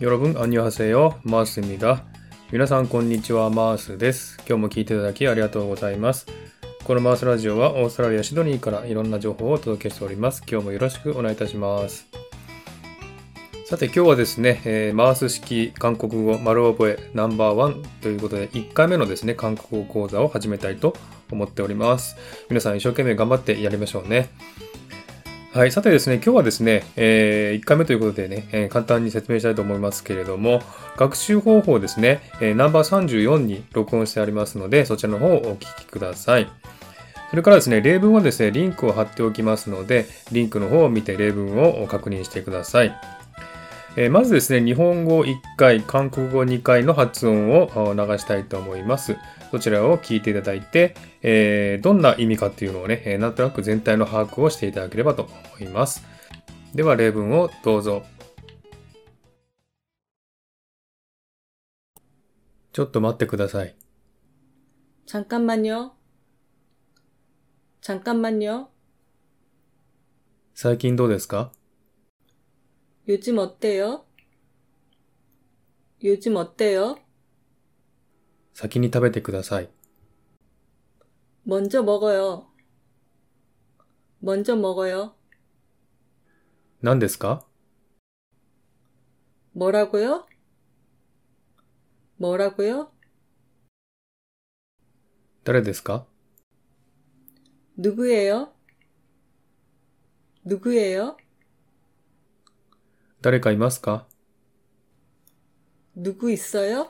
여러분 안녕하세요. 마우스입니다. 皆さんこんにちは、マースです。今日も聞いていただきありがとうございます。このマースラジオはオーストラリア・シドニーからいろんな情報をお届けしております。今日もよろしくお願いいたします。さて今日はですね、えーマース式韓国語丸覚えナンバーワンということで1回目のですね、韓国語講座を始めたいと思っております。皆さん一生懸命頑張ってやりましょうね。 はい。さてですね、今日はですね、え1回目ということでね、えー簡単に説明したいと思いますけれども、学習方法ですね、えーナンバー34に録音してありますので、そちらの方をお聞きください。それからですね、例文はですね、リンクを貼っておきますので、リンクの方を見て例文を確認してください。えー、まずですね、日本語1回、韓国語2回の発音を流したいと思います。そちらを聞いていただいて、えー、どんな意味かっていうのをね、えなんとなく全体の把握をしていただければと思います。では例文をどうぞ。ちょっと待ってください。잠깐만요잠깐만요最近どうですか？ 요즘 어때요? 요즘 어때요? 先に食べてください。 먼저 먹어요. 먼저 먹어요. 何ですか 뭐라고요? 뭐라고요? 誰ですか 누구예요? 누구예요? 誰かいますか 누구 있어요?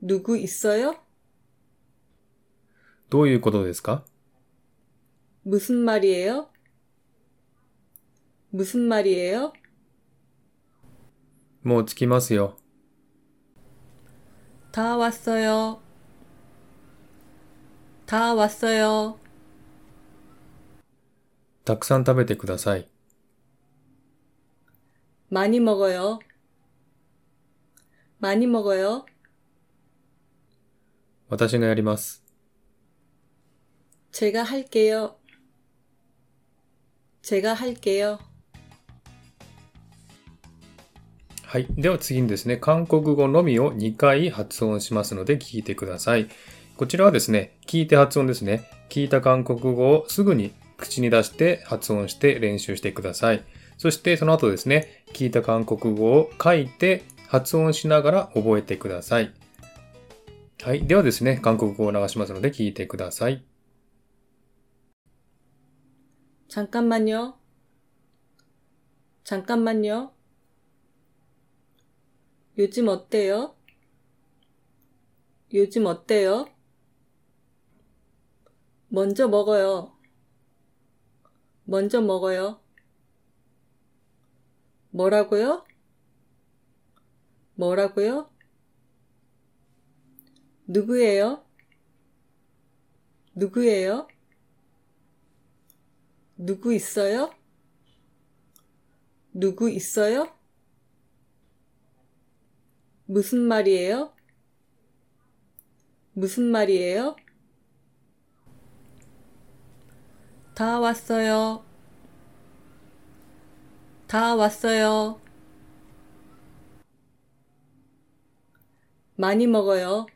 누구 있어요? どういうことですか 무슨 말이에요? 무슨 말이에요? もう着きますよ。 다 왔어요. 다 왔어요. たくさん食べてください。 많이 먹어요. 많이 먹어요. 私がやります。 제가 할게요. 제가 할게요. はい。では次にですね、韓国語のみを2回発音しますので聞いてください。こちらはですね、聞いて発音ですね。聞いた韓国語をすぐに口に出して発音して練習してください。そしてその後ですね、 聞いた韓国語を書いて発音しながら覚えてください。はい。ではですね、韓国語を流しますので聞いてください。 잠깐만요. 잠깐만요. 요즘 어때요? 요즘 어때요? 먼저 먹어요. 먼저 먹어요. 뭐라고요? 뭐라고요? 누구예요? 누구예요? 누구 있어요? 누구 있어요? 무슨 말이에요? 무슨 말이에요? 다 왔어요. 다 왔어요. 많이 먹어요.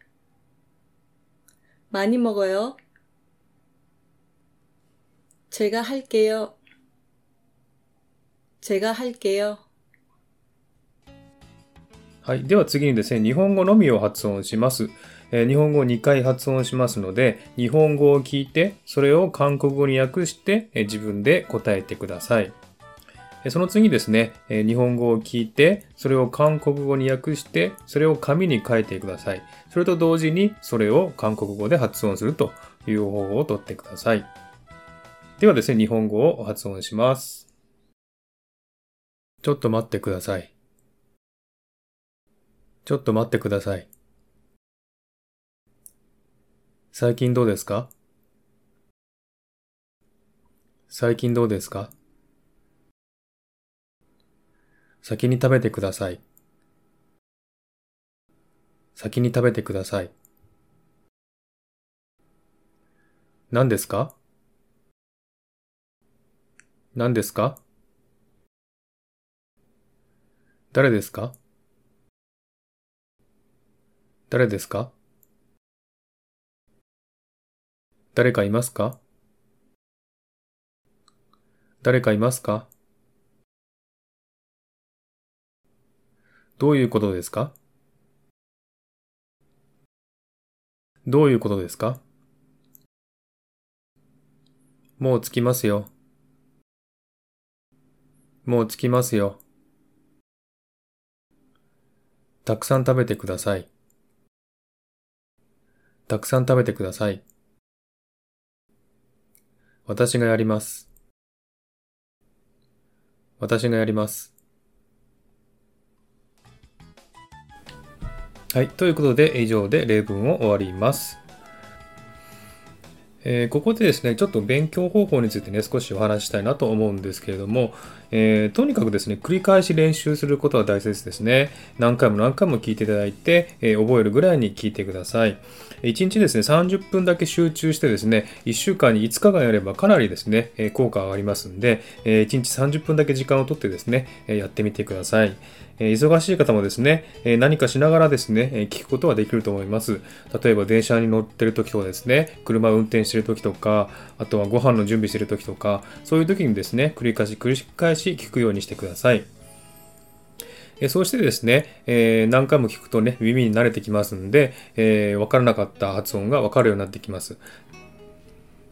많이 먹어요. 제가 할게요. 제가 할게요. はい。では次にですね、日本語のみを発音します。えー日本語を2回発音しますので、日本語を聞いて、それを韓国語に訳して、えー自分で答えてください。 その次ですね、日本語を聞いて、それを韓国語に訳して、それを紙に書いてください。それと同時に、それを韓国語で発音するという方法をとってください。ではですね、日本語を発音します。ちょっと待ってください。ちょっと待ってください。最近どうですか？最近どうですか？先に食べてください。先に食べてください。何ですか？何ですか？誰ですか？誰ですか？誰かいますか？誰かいますか？どういうことですか？どういうことですか？もう着きますよ。もう着きますよ。たくさん食べてください。たくさん食べてください。私がやります。私がやります。はい。ということで、以上で例文を終わります。えー、ここでですね、ちょっと勉強方法についてね、少しお話したいなと思うんですけれども、えー、とにかくですね、繰り返し練習することは大切ですね。何回も何回も聞いていただいて、えー、覚えるぐらいに聞いてください。1日ですね、30分だけ集中してですね、1週間に5日間やればかなりですね、え効果がありますんで、え1日30分だけ時間をとってですね、えやってみてください。え忙しい方もですね、え何かしながらですね、え聞くことはできると思います。例えば電車に乗ってる時とかですね、車を運転してる時とか、あとはご飯の準備してる時とか、そういう時にですね、繰り返し繰り返しし聞くようにしてください。えそうしてですね、えー、何回も聞くとね、耳に慣れてきますんで、えー、分からなかった発音が分かるようになってきます。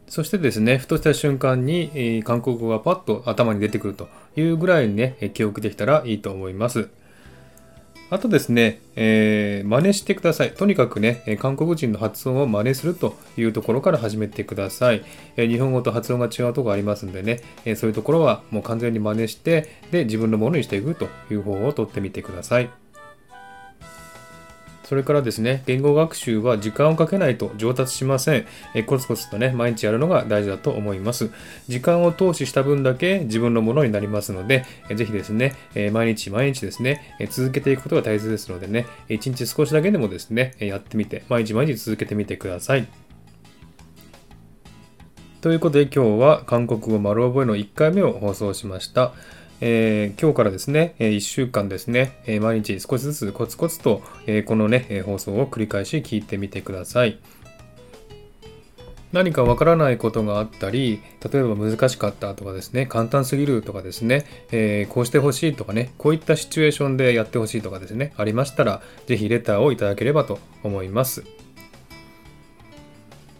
そしてですね、ふとした瞬間に、えー、韓国語がパッと頭に出てくるというぐらいにね、記憶できたらいいと思います。あとですね、えー、真似してください。とにかくね、韓国人の発音を真似するというところから始めてください。え日本語と発音が違うところありますんでね、えそういうところはもう完全に真似して、で、自分のものにしていくという方法をとってみてください。それからですね、言語学習は時間をかけないと上達しません。えコツコツとね、毎日やるのが大事だと思います。時間を投資した分だけ自分のものになりますので、えぜひですね、え毎日毎日ですね、え続けていくことが大切ですのでね、一日少しだけでもですね、やってみて、毎日毎日続けてみてください。ということで今日は韓国語丸覚えの1回目を放送しました。えー、今日からですね、え1週間ですね、え毎日少しずつコツコツと、えこのね、え放送を繰り返し聞いてみてください。何かわからないことがあったり、例えば難しかったとかですね、簡単すぎるとかですね、えー、こうしてほしいとかね、こういったシチュエーションでやってほしいとかですね、ありましたら、ぜひレターをいただければと思います。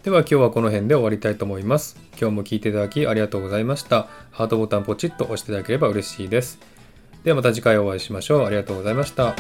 では今日はこの辺で終わりたいと思います。今日も聞いていただきありがとうございました。ハートボタンポチッと押していただければ嬉しいです。ではまた次回お会いしましょう。ありがとうございました。